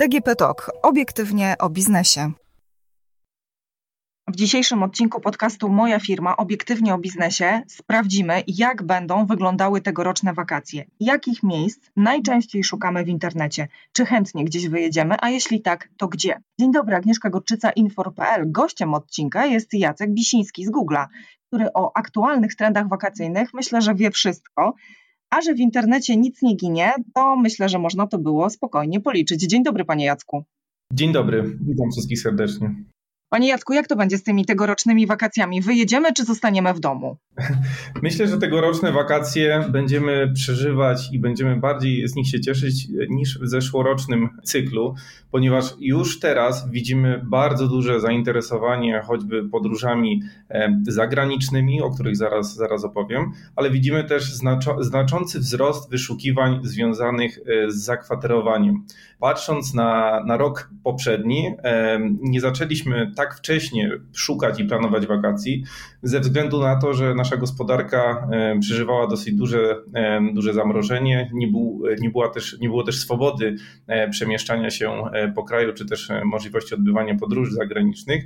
DGP Talk. Obiektywnie o biznesie. W dzisiejszym odcinku podcastu Moja firma obiektywnie o biznesie sprawdzimy, jak będą wyglądały tegoroczne wakacje. Jakich miejsc najczęściej szukamy w internecie? Czy chętnie gdzieś wyjedziemy? A jeśli tak, to gdzie? Dzień dobry, Agnieszka Gorczyca, Infor.pl. Gościem odcinka jest Jacek Bisiński z Google'a, który o aktualnych trendach wakacyjnych myślę, że wie wszystko. A że w internecie nic nie ginie, to myślę, że można to było spokojnie policzyć. Dzień dobry, panie Jacku. Dzień dobry, witam wszystkich serdecznie. Panie Jacku, jak to będzie z tymi tegorocznymi wakacjami? Wyjedziemy czy zostaniemy w domu? Myślę, że tegoroczne wakacje będziemy przeżywać i będziemy bardziej z nich się cieszyć niż w zeszłorocznym cyklu, ponieważ już teraz widzimy bardzo duże zainteresowanie choćby podróżami zagranicznymi, o których zaraz, zaraz opowiem, ale widzimy też znaczący wzrost wyszukiwań związanych e, z zakwaterowaniem. Patrząc na, na rok poprzedni, nie zaczęliśmy tak wcześnie szukać i planować wakacji, ze względu na to, że nasza gospodarka przeżywała dosyć duże, duże zamrożenie, nie, był, nie, była też, nie było też swobody e, przemieszczania się e, po kraju, czy też e, możliwości odbywania podróży zagranicznych,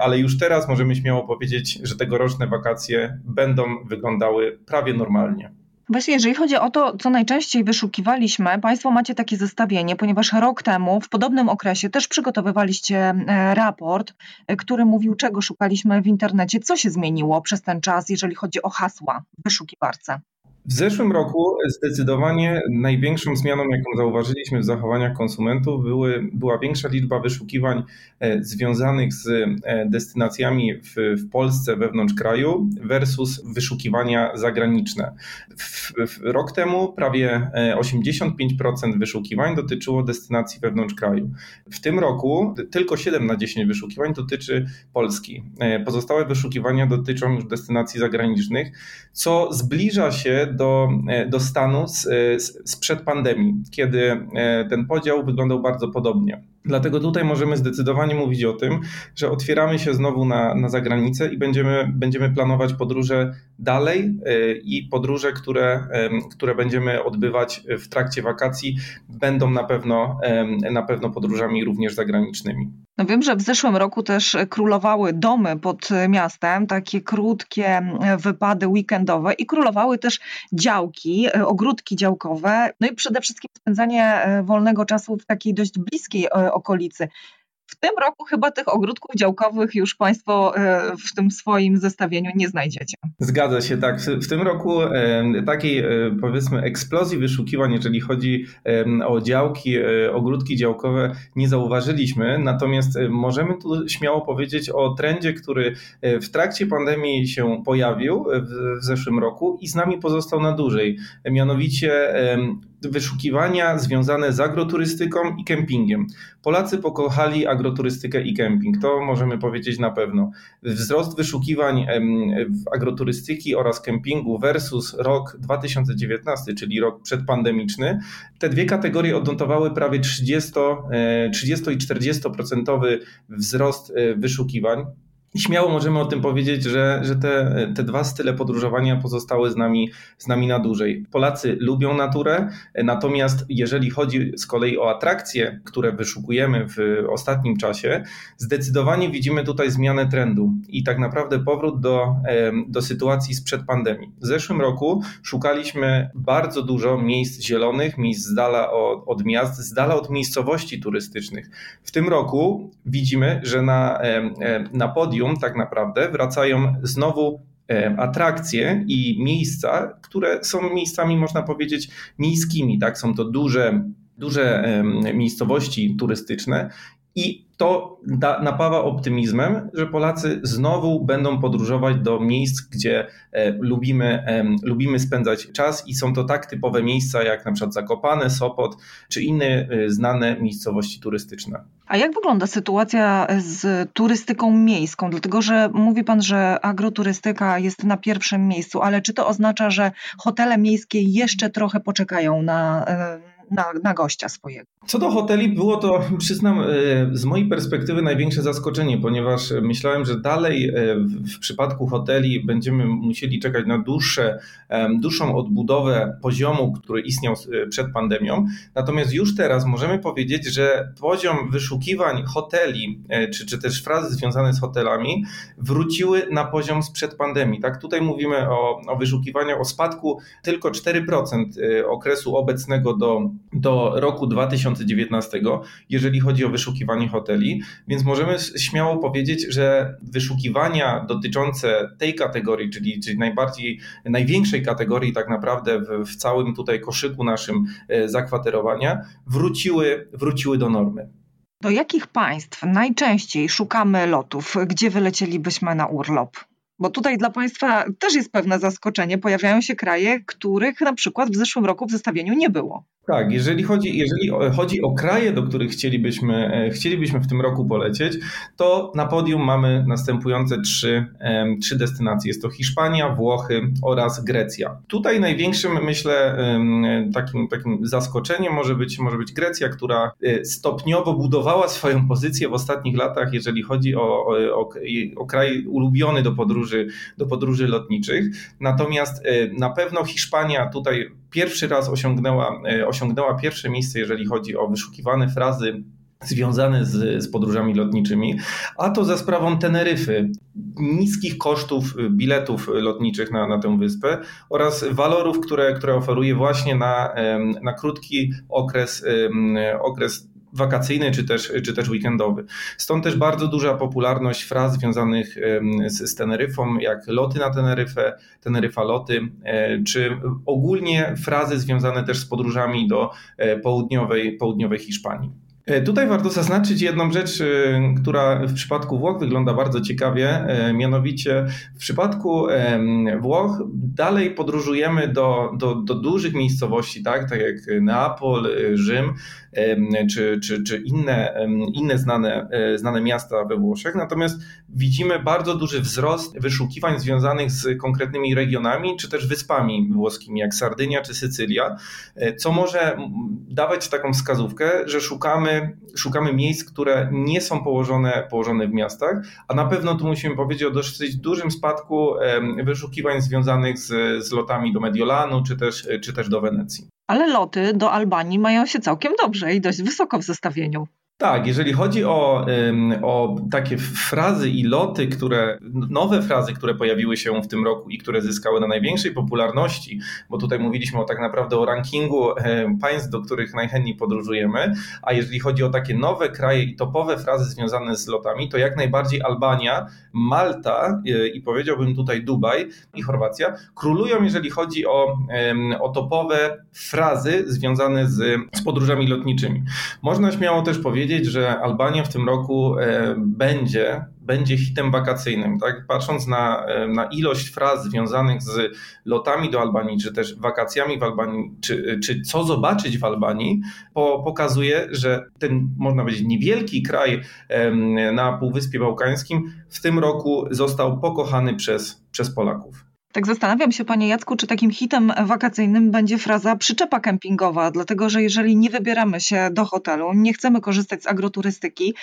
ale już teraz możemy śmiało powiedzieć, że tegoroczne wakacje będą wyglądały prawie normalnie. Właśnie, jeżeli chodzi o to, co najczęściej wyszukiwaliśmy, Państwo macie takie zestawienie, ponieważ rok temu, w podobnym okresie, też przygotowywaliście e, raport, e, który mówił, czego szukaliśmy w internecie, co się zmieniło przez ten czas, jeżeli chodzi o hasła w wyszukiwarce. W zeszłym roku zdecydowanie największą zmianą, jaką zauważyliśmy w zachowaniach konsumentów, były, była większa liczba wyszukiwań e, związanych z e, destynacjami w, w Polsce wewnątrz kraju versus wyszukiwania zagraniczne. W, w rok temu prawie 85% e, wyszukiwań dotyczyło destynacji wewnątrz kraju. W tym roku tylko 7 na 10 wyszukiwań dotyczy Polski. Pozostałe wyszukiwania dotyczą już destynacji zagranicznych, co zbliża się do, e, do stanu e, sprzed pandemii, kiedy e, ten podział wyglądał bardzo podobnie. Dlatego tutaj możemy zdecydowanie mówić o tym, że otwieramy się znowu na, na zagranicę i będziemy, będziemy planować podróże dalej i podróże, które, które będziemy odbywać w trakcie wakacji, będą na pewno, na pewno podróżami również zagranicznymi. No wiem, że w zeszłym roku też królowały domy pod miastem, takie krótkie wypady weekendowe i królowały też działki, ogródki działkowe, no i przede wszystkim spędzanie e, wolnego czasu w takiej dość bliskiej e, okolicy. W tym roku chyba tych ogródków działkowych już Państwo e, w tym swoim zestawieniu nie znajdziecie. Zgadza się, tak. W tym roku takiej e, powiedzmy eksplozji wyszukiwań, jeżeli chodzi o działki, e, ogródki działkowe, nie zauważyliśmy. Natomiast możemy tu śmiało powiedzieć o trendzie, który w trakcie pandemii się pojawił w zeszłym roku i z nami pozostał na dłużej. Mianowicie wyszukiwania związane z agroturystyką i kempingiem. Polacy pokochali agroturystykę i kemping, to możemy powiedzieć na pewno. Wzrost wyszukiwań w agroturystyki oraz kempingu versus rok 2019, czyli rok przedpandemiczny, te dwie kategorie odnotowały prawie 30, 30 e, i 40% wzrost e, wyszukiwań. Śmiało możemy o tym powiedzieć, że, że te, te dwa style podróżowania pozostały z nami, z nami na dłużej. Polacy lubią naturę, natomiast jeżeli chodzi z kolei o atrakcje, które wyszukujemy w ostatnim czasie, zdecydowanie widzimy tutaj zmianę trendu i tak naprawdę powrót do, do sytuacji sprzed pandemii. W zeszłym roku szukaliśmy bardzo dużo miejsc zielonych, miejsc z dala od, od miast, z dala od miejscowości turystycznych. W tym roku widzimy, że na, na podium tak naprawdę wracają znowu e, atrakcje i miejsca, które są miejscami, można powiedzieć, miejskimi. Tak? Są to duże, duże miejscowości turystyczne i to da, napawa optymizmem, że Polacy znowu będą podróżować do miejsc, gdzie e, lubimy, e, lubimy spędzać czas i są to tak typowe miejsca jak na przykład Zakopane, Sopot czy inne e, znane miejscowości turystyczne. A jak wygląda sytuacja z turystyką miejską? Dlatego, że mówi Pan, że agroturystyka jest na pierwszym miejscu, ale czy to oznacza, że hotele miejskie jeszcze trochę poczekają na, na, na gościa swojego. Co do hoteli, było to, przyznam, e, z mojej perspektywy największe zaskoczenie, ponieważ myślałem, że dalej e, w przypadku hoteli będziemy musieli czekać na dłuższe, dłuższą odbudowę poziomu, który istniał przed pandemią. Natomiast już teraz możemy powiedzieć, że poziom wyszukiwań hoteli, czy, czy też frazy związane z hotelami, wróciły na poziom sprzed pandemii. Tak, tutaj mówimy o, o wyszukiwaniach, o spadku tylko 4% okresu obecnego do, do roku 2019, jeżeli chodzi o wyszukiwanie hoteli, więc możemy śmiało powiedzieć, że wyszukiwania dotyczące tej kategorii, czyli, czyli najbardziej, największej kategorii tak naprawdę w, w całym tutaj koszyku naszym e, zakwaterowania, wróciły, wróciły do normy. Do jakich państw najczęściej szukamy lotów, gdzie wylecielibyśmy na urlop? Bo tutaj dla Państwa też jest pewne zaskoczenie. Pojawiają się kraje, których na przykład w zeszłym roku w zestawieniu nie było. Tak, jeżeli chodzi, jeżeli chodzi o kraje, do których chcielibyśmy, e, chcielibyśmy w tym roku polecieć, to na podium mamy następujące trzy, trzy destynacje. Jest to Hiszpania, Włochy oraz Grecja. Tutaj największym, myślę, takim, takim zaskoczeniem może być, może być Grecja, która e, stopniowo budowała swoją pozycję w ostatnich latach, jeżeli chodzi o, o, o kraj ulubiony do podróży, do podróży lotniczych. Natomiast e, na pewno Hiszpania tutaj pierwszy raz osiągnęła, e, osiągnęła pierwsze miejsce, jeżeli chodzi o wyszukiwane frazy związane z, z, podróżami lotniczymi, a to za sprawą Teneryfy, niskich kosztów biletów lotniczych na, na tę wyspę oraz walorów, które, które oferuje właśnie na, na krótki okres, okres wakacyjny czy też, czy też weekendowy. Stąd też bardzo duża popularność fraz związanych z, z Teneryfą, jak loty na Teneryfę, Teneryfa loty, e, czy ogólnie frazy związane też z podróżami do e, południowej, południowej Hiszpanii. E, tutaj warto zaznaczyć jedną rzecz, która w przypadku Włoch wygląda bardzo ciekawie, mianowicie w przypadku Włoch dalej podróżujemy do, do, do dużych miejscowości, tak, tak jak Neapol, Rzym czy, czy, czy inne, inne znane, znane miasta we Włoszech, natomiast widzimy bardzo duży wzrost wyszukiwań związanych z konkretnymi regionami czy też wyspami włoskimi, jak Sardynia czy Sycylia, co może dawać taką wskazówkę, że szukamy szukamy, miejsc, które nie są położone, położone w miastach, a na pewno tu musimy powiedzieć o dosyć dużym spadku wyszukiwań związanych z, z lotami do Mediolanu czy też, czy też do Wenecji. Ale loty do Albanii mają się całkiem dobrze i dość wysoko w zestawieniu. Tak, jeżeli chodzi o, o takie frazy i loty, które, nowe frazy, które pojawiły się w tym roku i które zyskały na największej popularności, bo tutaj mówiliśmy o tak naprawdę o rankingu państw, do których najchętniej podróżujemy, a jeżeli chodzi o takie nowe kraje i topowe frazy związane z lotami, to jak najbardziej Albania, Malta e, i powiedziałbym tutaj Dubaj i Chorwacja królują, jeżeli chodzi o, o topowe frazy związane z, z podróżami lotniczymi. Można śmiało też powiedzieć, powiedzieć, że Albania w tym roku e, będzie, będzie hitem wakacyjnym. Tak? Patrząc na, e, na ilość fraz związanych z lotami do Albanii, czy też wakacjami w Albanii, czy, czy co zobaczyć w Albanii, po, pokazuje, że ten, można powiedzieć, niewielki kraj na Półwyspie Bałkańskim w tym roku został pokochany przez, przez Polaków. Tak zastanawiam się, panie Jacku, czy takim hitem wakacyjnym będzie fraza przyczepa kempingowa, dlatego że jeżeli nie wybieramy się do hotelu, nie chcemy korzystać z agroturystyki,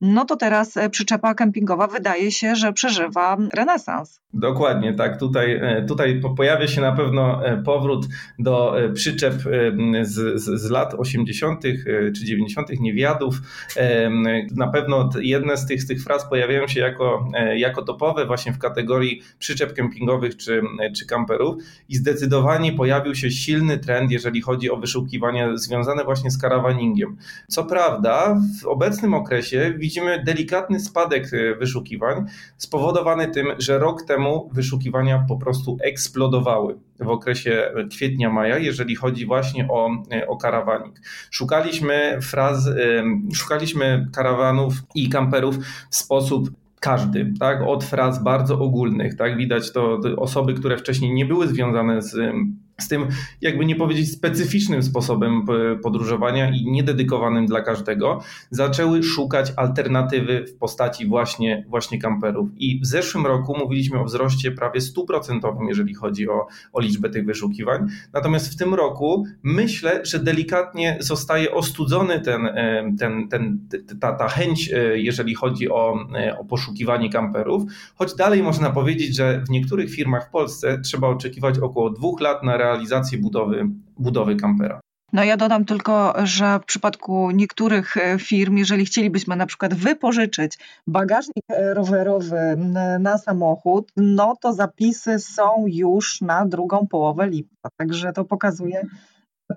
no to teraz e, przyczepa kempingowa wydaje się, że przeżywa renesans. Dokładnie, tak. Tutaj, e, tutaj pojawia się na pewno e, powrót do przyczep z, z, z lat 80. czy 90. niewiadów. Na pewno jedne z tych, z tych fraz pojawiają się jako, jako topowe właśnie w kategorii przyczep kempingowych czy, czy kamperów i zdecydowanie pojawił się silny trend, jeżeli chodzi o wyszukiwania związane właśnie z karawaningiem. Co prawda w obecnym okresie widzimy delikatny spadek e, wyszukiwań, spowodowany tym, że rok temu wyszukiwania po prostu eksplodowały w okresie kwietnia-maja, jeżeli chodzi właśnie o, e, o karawanik. Szukaliśmy fraz, e, szukaliśmy karawanów i kamperów w sposób każdy, tak, od fraz bardzo ogólnych, tak, widać to osoby, które wcześniej nie były związane z z tym, jakby nie powiedzieć, specyficznym sposobem podróżowania i niededykowanym dla każdego, zaczęły szukać alternatywy w postaci właśnie, właśnie kamperów. I w zeszłym roku mówiliśmy o wzroście prawie 100%, jeżeli chodzi o, o liczbę tych wyszukiwań. Natomiast w tym roku myślę, że delikatnie zostaje ostudzony ten, e, ten, ten, ta, ta chęć, e, jeżeli chodzi o, e, o poszukiwanie kamperów, choć dalej można powiedzieć, że w niektórych firmach w Polsce trzeba oczekiwać około dwóch lat na realizację budowy, budowy kampera. No ja dodam tylko, że w przypadku niektórych e, firm, jeżeli chcielibyśmy na przykład wypożyczyć bagażnik e, rowerowy na samochód, no to zapisy są już na drugą połowę lipca. Także to pokazuje,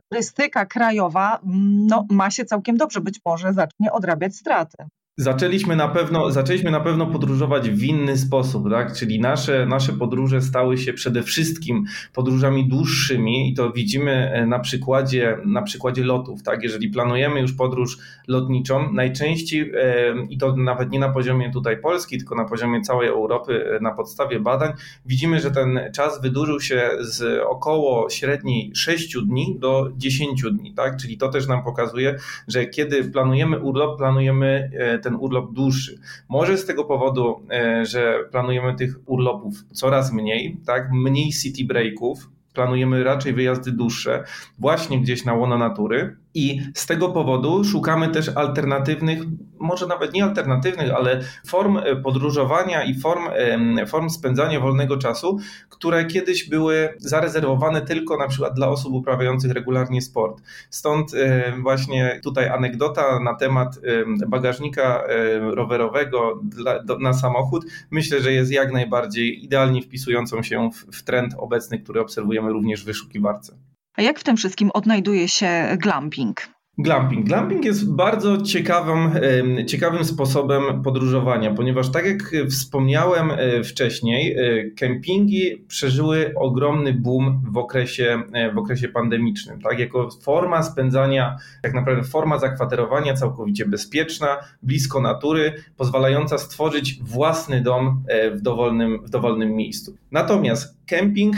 turystyka krajowa no, ma się całkiem dobrze, być może zacznie odrabiać straty. Zaczęliśmy na pewno, zaczęliśmy na pewno podróżować w inny sposób, tak? Czyli nasze, nasze podróże stały się przede wszystkim podróżami dłuższymi i to widzimy e, na przykładzie, na przykładzie lotów, tak? Jeżeli planujemy już podróż lotniczą, najczęściej e, i to nawet nie na poziomie tutaj Polski, tylko na poziomie całej Europy, e, na podstawie badań, widzimy, że ten czas wydłużył się z około średniej 6 dni do 10 dni, tak? Czyli to też nam pokazuje, że kiedy planujemy urlop, planujemy ten urlop dłuższy. Może z tego powodu, e, że planujemy tych urlopów coraz mniej, tak, mniej city breaków, planujemy raczej wyjazdy dłuższe, właśnie gdzieś na łono natury. I z tego powodu szukamy też alternatywnych, może nawet nie alternatywnych, ale form e, podróżowania i form, form spędzania wolnego czasu, które kiedyś były zarezerwowane tylko na przykład dla osób uprawiających regularnie sport. Stąd e, właśnie tutaj anegdota na temat bagażnika rowerowego na samochód. Myślę, że jest jak najbardziej idealnie wpisującą się w trend obecny, który obserwujemy również w wyszukiwarce. A jak w tym wszystkim odnajduje się glamping? Glamping. Glamping jest bardzo ciekawym, ciekawym sposobem podróżowania, ponieważ tak jak wspomniałem e, wcześniej, e, kempingi przeżyły ogromny boom w okresie, e, w okresie pandemicznym. Tak? Jako forma spędzania, tak naprawdę forma zakwaterowania całkowicie bezpieczna, blisko natury, pozwalająca stworzyć własny dom w dowolnym, w dowolnym miejscu. Natomiast Kemping,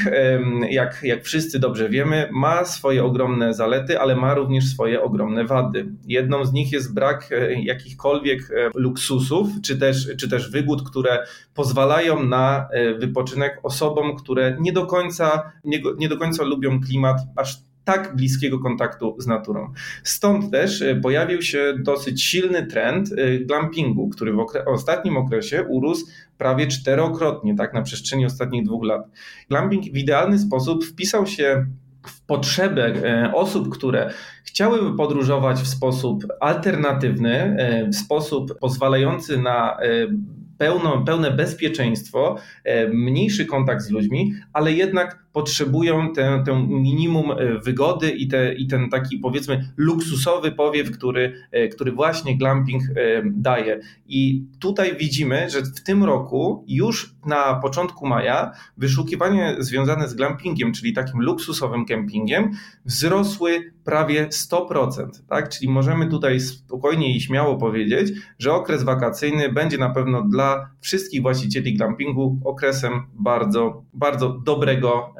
jak, jak wszyscy dobrze wiemy, ma swoje ogromne zalety, ale ma również swoje ogromne wady. Jedną z nich jest brak e, jakichkolwiek e, luksusów, czy też, czy też wygód, które pozwalają na e, wypoczynek osobom, które nie do końca, nie, nie do końca lubią klimat aż tak bliskiego kontaktu z naturą. Stąd też pojawił się dosyć silny trend glampingu, który w okre ostatnim okresie urósł prawie czterokrotnie, tak, na przestrzeni ostatnich dwóch lat. Glamping w idealny sposób wpisał się w potrzebę e, osób, które chciałyby podróżować w sposób alternatywny, e, w sposób pozwalający na e, pełno, pełne bezpieczeństwo, mniejszy kontakt z ludźmi, ale jednak potrzebują tę, tę minimum e, wygody i, te, i ten taki powiedzmy luksusowy powiew, który, e, który właśnie glamping e, daje. I tutaj widzimy, że w tym roku już na początku maja wyszukiwania związane z glampingiem, czyli takim luksusowym kempingiem, wzrosły prawie 100%. Tak? Czyli możemy tutaj spokojnie i śmiało powiedzieć, że okres wakacyjny będzie na pewno dla wszystkich właścicieli glampingu okresem bardzo, bardzo dobrego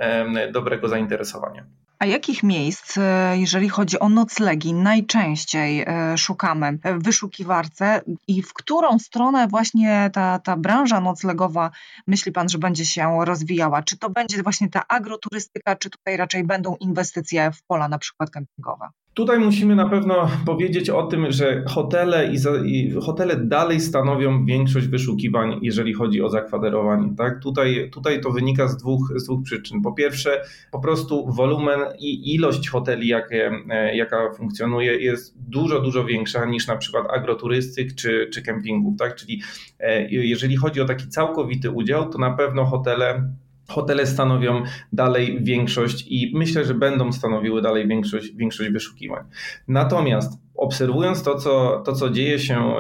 dobrego zainteresowania. A jakich miejsc, e, jeżeli chodzi o noclegi, najczęściej e, szukamy w wyszukiwarce i w którą stronę właśnie ta, ta branża noclegowa myśli Pan, że będzie się rozwijała? Czy to będzie właśnie ta agroturystyka, czy tutaj raczej będą inwestycje w pola na przykład kempingowe? Tutaj musimy na pewno powiedzieć o tym, że hotele i, za, i, hotele dalej stanowią większość wyszukiwań, jeżeli chodzi o zakwaterowanie. Tak? Tutaj, tutaj to wynika z dwóch, z dwóch przyczyn. Po pierwsze, po prostu wolumen i ilość hoteli, jakie, e, jaka funkcjonuje, jest dużo, dużo większa niż na przykład agroturystyk czy, czy kempingów. Tak? Czyli e, jeżeli chodzi o taki całkowity udział, to na pewno hotele Hotele stanowią dalej większość i myślę, że będą stanowiły dalej większość, większość wyszukiwań. Natomiast obserwując to co, to, co dzieje się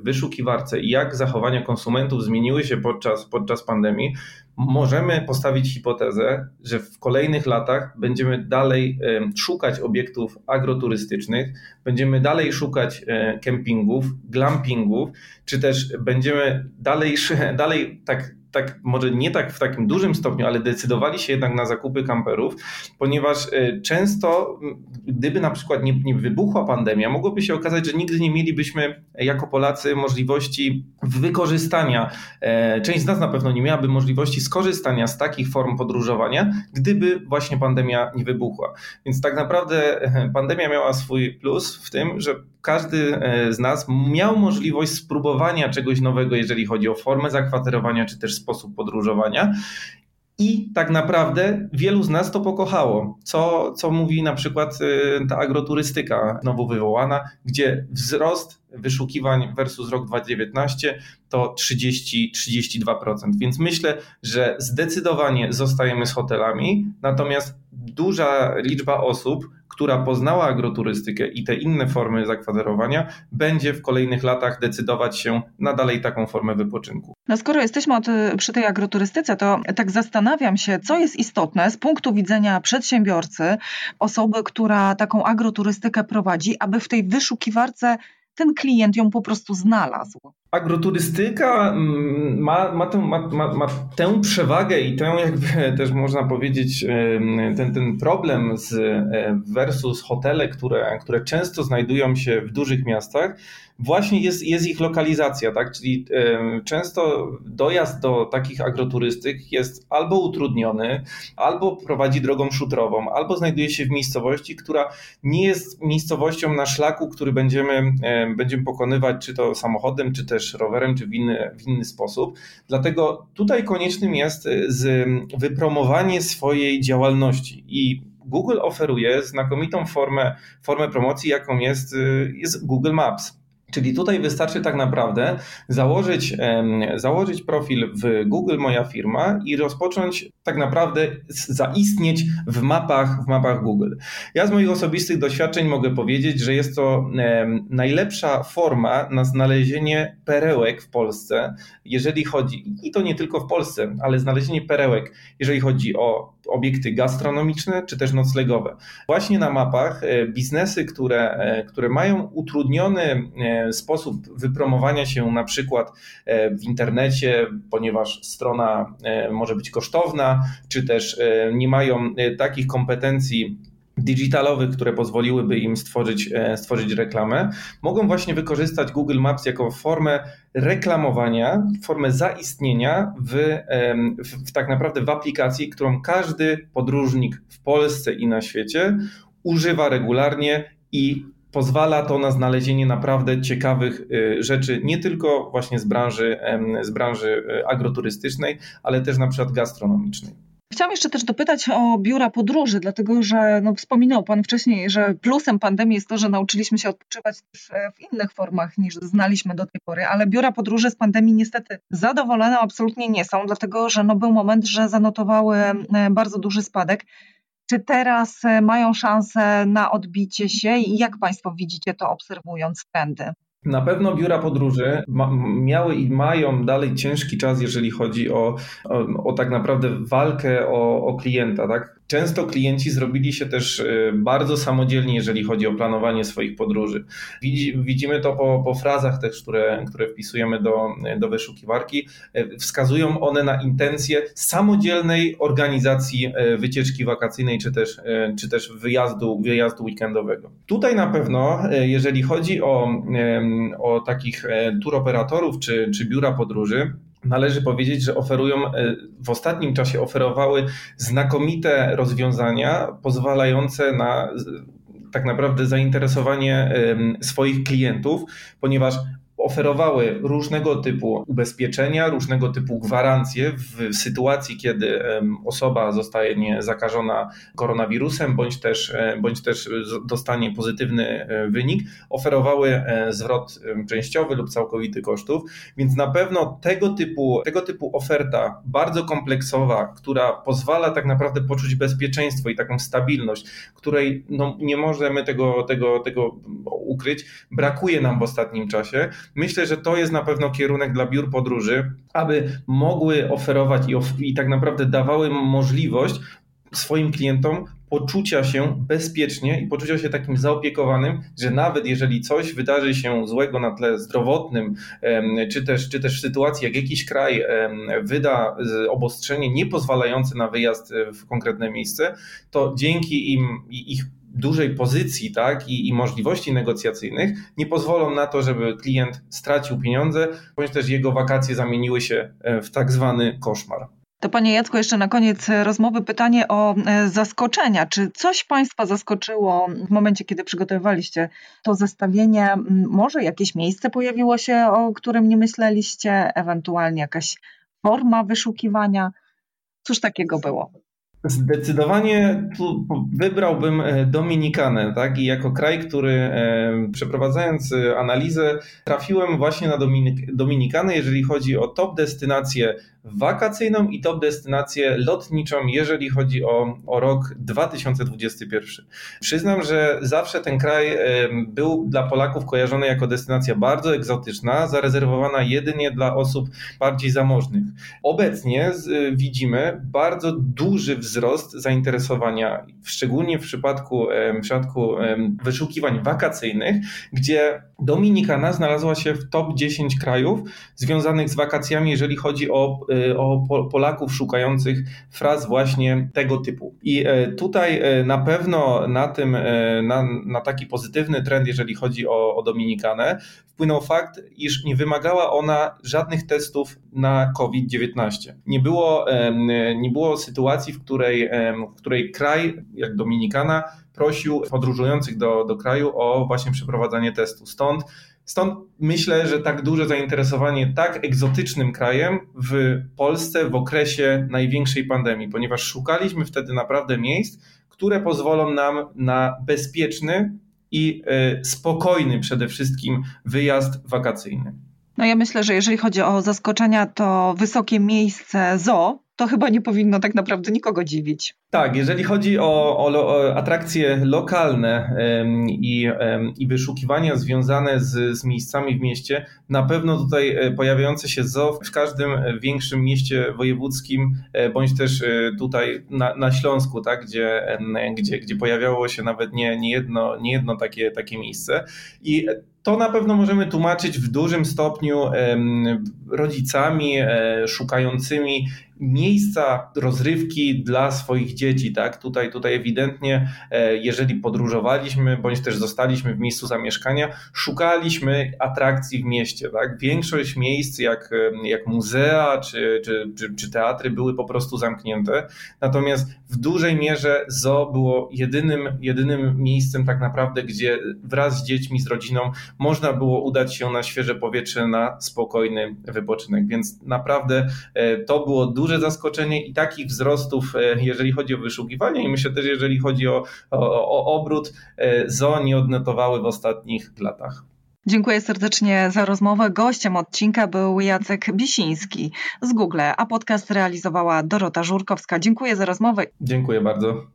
w wyszukiwarce i jak zachowania konsumentów zmieniły się podczas, podczas pandemii, możemy postawić hipotezę, że w kolejnych latach będziemy dalej szukać obiektów agroturystycznych, będziemy dalej szukać e, kempingów, glampingów, czy też będziemy dalej, dalej tak tak, może nie tak w takim dużym stopniu, ale decydowali się jednak na zakupy kamperów, ponieważ e, często, gdyby na przykład nie, nie wybuchła pandemia, mogłoby się okazać, że nigdy nie mielibyśmy jako Polacy możliwości wykorzystania, e, część z nas na pewno nie miałaby możliwości skorzystania z takich form podróżowania, gdyby właśnie pandemia nie wybuchła. Więc tak naprawdę e, pandemia miała swój plus w tym, że każdy z nas miał możliwość spróbowania czegoś nowego, jeżeli chodzi o formę zakwaterowania czy też sposób podróżowania. I tak naprawdę wielu z nas to pokochało, co, co mówi na przykład y, ta agroturystyka znowu wywołana, gdzie wzrost wyszukiwań versus rok 2019 to 30-32%. Więc myślę, że zdecydowanie zostajemy z hotelami, natomiast duża liczba osób, która poznała agroturystykę i te inne formy zakwaterowania, będzie w kolejnych latach decydować się na dalej taką formę wypoczynku. No skoro jesteśmy od, przy tej agroturystyce, to tak zastanawiam się, co jest istotne z punktu widzenia przedsiębiorcy, osoby, która taką agroturystykę prowadzi, aby w tej wyszukiwarce ten klient ją po prostu znalazł. Agroturystyka mm, ma, ma, tę, ma, ma, ma tę przewagę i tę jakby też można powiedzieć ten, ten problem z e, versus hotele, które, które często znajdują się w dużych miastach, właśnie jest, jest ich lokalizacja, tak? Czyli często dojazd do takich agroturystyk jest albo utrudniony, albo prowadzi drogą szutrową, albo znajduje się w miejscowości, która nie jest miejscowością na szlaku, który będziemy, będziemy pokonywać, czy to samochodem, czy też rowerem, czy w inny, w inny sposób. Dlatego tutaj koniecznym jest e, z wypromowanie swojej działalności i Google oferuje znakomitą formę, formę promocji, jaką jest, e, jest Google Maps. Czyli tutaj wystarczy tak naprawdę założyć, założyć profil w Google Moja Firma i rozpocząć tak naprawdę zaistnieć w mapach, w mapach Google. Ja z moich osobistych doświadczeń mogę powiedzieć, że jest to najlepsza forma na znalezienie perełek w Polsce, jeżeli chodzi, i to nie tylko w Polsce, ale znalezienie perełek, jeżeli chodzi o obiekty gastronomiczne czy też noclegowe. Właśnie na mapach e, biznesy, które, e, które mają utrudniony e, sposób wypromowania się na przykład w internecie, ponieważ strona może być kosztowna, czy też nie mają takich kompetencji digitalowych, które pozwoliłyby im stworzyć, stworzyć reklamę, mogą właśnie wykorzystać Google Maps jako formę reklamowania, formę zaistnienia w, w, w, tak naprawdę w aplikacji, którą każdy podróżnik w Polsce i na świecie używa regularnie i pozwala to na znalezienie naprawdę ciekawych y, rzeczy, nie tylko właśnie z branży, z branży y, agroturystycznej, ale też na przykład gastronomicznej. Chciałam jeszcze też dopytać o biura podróży, dlatego że no, wspominał Pan wcześniej, że plusem pandemii jest to, że nauczyliśmy się odpoczywać też e, w innych formach niż znaliśmy do tej pory, ale biura podróży z pandemii niestety zadowolone absolutnie nie są, dlatego że no, był moment, że zanotowały e, bardzo duży spadek. Czy teraz e, mają szansę na odbicie się i jak Państwo widzicie to obserwując trendy? Na pewno biura podróży ma, miały i mają dalej ciężki czas, jeżeli chodzi o, o, o tak naprawdę walkę o, o klienta. Tak? Często klienci zrobili się też y, bardzo samodzielni, jeżeli chodzi o planowanie swoich podróży. Widzimy to po, po frazach też, które, które wpisujemy do, do wyszukiwarki. Y, wskazują one na intencje samodzielnej organizacji y, wycieczki wakacyjnej czy też, czy też wyjazdu, wyjazdu weekendowego. Tutaj na pewno, jeżeli chodzi o, o takich turoperatorów czy, czy biura podróży, należy powiedzieć, że oferują, e, w ostatnim czasie oferowały znakomite rozwiązania pozwalające na tak naprawdę zainteresowanie swoich klientów, ponieważ oferowały różnego typu ubezpieczenia, różnego typu gwarancje w sytuacji, kiedy osoba zostaje zakażona koronawirusem, bądź też, e, bądź też dostanie pozytywny e, wynik, oferowały e, zwrot częściowy lub całkowity kosztów, więc na pewno tego typu, tego typu oferta bardzo kompleksowa, która pozwala tak naprawdę poczuć bezpieczeństwo i taką stabilność, której no, nie możemy tego, tego, tego ukryć, brakuje nam w ostatnim czasie. Myślę, że to jest na pewno kierunek dla biur podróży, aby mogły oferować i, of i tak naprawdę dawały możliwość swoim klientom poczucia się bezpiecznie i poczucia się takim zaopiekowanym, że nawet jeżeli coś wydarzy się złego na tle zdrowotnym, czy też, czy też w sytuacji, jak jakiś kraj wyda obostrzenie niepozwalające na wyjazd w konkretne miejsce, to dzięki im ich dużej pozycji tak, i, i możliwości negocjacyjnych nie pozwolą na to, żeby klient stracił pieniądze, bądź też jego wakacje zamieniły się e, w tak zwany koszmar. To Panie Jacku, jeszcze na koniec rozmowy pytanie o e, zaskoczenia. Czy coś Państwa zaskoczyło w momencie, kiedy przygotowywaliście to zestawienie? Może jakieś miejsce pojawiło się, o którym nie myśleliście, ewentualnie jakaś forma wyszukiwania? Cóż takiego było? Zdecydowanie tu wybrałbym e, Dominikanę, tak? I jako kraj, który e, przeprowadzając e, analizę, trafiłem właśnie na Dominik Dominikanę, jeżeli chodzi o top destynacje wakacyjną i top destynację lotniczą, jeżeli chodzi o, o rok 2021. Przyznam, że zawsze ten kraj był dla Polaków kojarzony jako destynacja bardzo egzotyczna, zarezerwowana jedynie dla osób bardziej zamożnych. Obecnie widzimy bardzo duży wzrost zainteresowania, szczególnie w przypadku, w przypadku wyszukiwań wakacyjnych, gdzie Dominikana znalazła się w top 10 krajów związanych z wakacjami, jeżeli chodzi o Y, o Polaków szukających fraz właśnie tego typu. I e, tutaj e, na pewno na tym, e, na, na taki pozytywny trend, jeżeli chodzi o, o Dominikanę, wpłynął fakt, iż nie wymagała ona żadnych testów na COVID-19. Nie było, nie było sytuacji, w której, w której kraj, jak Dominikana, prosił podróżujących do, do kraju o właśnie przeprowadzanie testu. Stąd Stąd myślę, że tak duże zainteresowanie tak egzotycznym krajem w Polsce w okresie największej pandemii, ponieważ szukaliśmy wtedy naprawdę miejsc, które pozwolą nam na bezpieczny i e, spokojny przede wszystkim wyjazd wakacyjny. No ja myślę, że jeżeli chodzi o zaskoczenia, to wysokie miejsce zoo to chyba nie powinno tak naprawdę nikogo dziwić. Tak, jeżeli chodzi o, o, o atrakcje lokalne i, i wyszukiwania związane z, z miejscami w mieście, na pewno tutaj e, pojawiające się zoo w każdym większym mieście wojewódzkim, e, bądź też e, tutaj na, na Śląsku, tak, gdzie, gdzie, gdzie pojawiało się nawet nie, nie, jedno, nie jedno takie, takie miejsce. I to na pewno możemy tłumaczyć w dużym stopniu rodzicami szukającymi miejsca rozrywki dla swoich dzieci, tak? Tutaj, tutaj ewidentnie, e, jeżeli podróżowaliśmy, bądź też zostaliśmy w miejscu zamieszkania, szukaliśmy atrakcji w mieście, tak? Większość miejsc, jak, e, jak muzea czy, czy, czy, czy teatry, były po prostu zamknięte. Natomiast w dużej mierze zoo było jedynym, jedynym miejscem tak naprawdę, gdzie wraz z dziećmi, z rodziną można było udać się na świeże powietrze, na spokojny wypoczynek. Więc naprawdę e, to było duże zaskoczenie i takich wzrostów, e, jeżeli chodzi o wyszukiwanie i myślę też, jeżeli chodzi o, o, o obrót, e, ZO nie odnotowały w ostatnich latach. Dziękuję serdecznie za rozmowę. Gościem odcinka był Jacek Bisiński z Google, a podcast realizowała Dorota Żurkowska. Dziękuję za rozmowę. Dziękuję bardzo.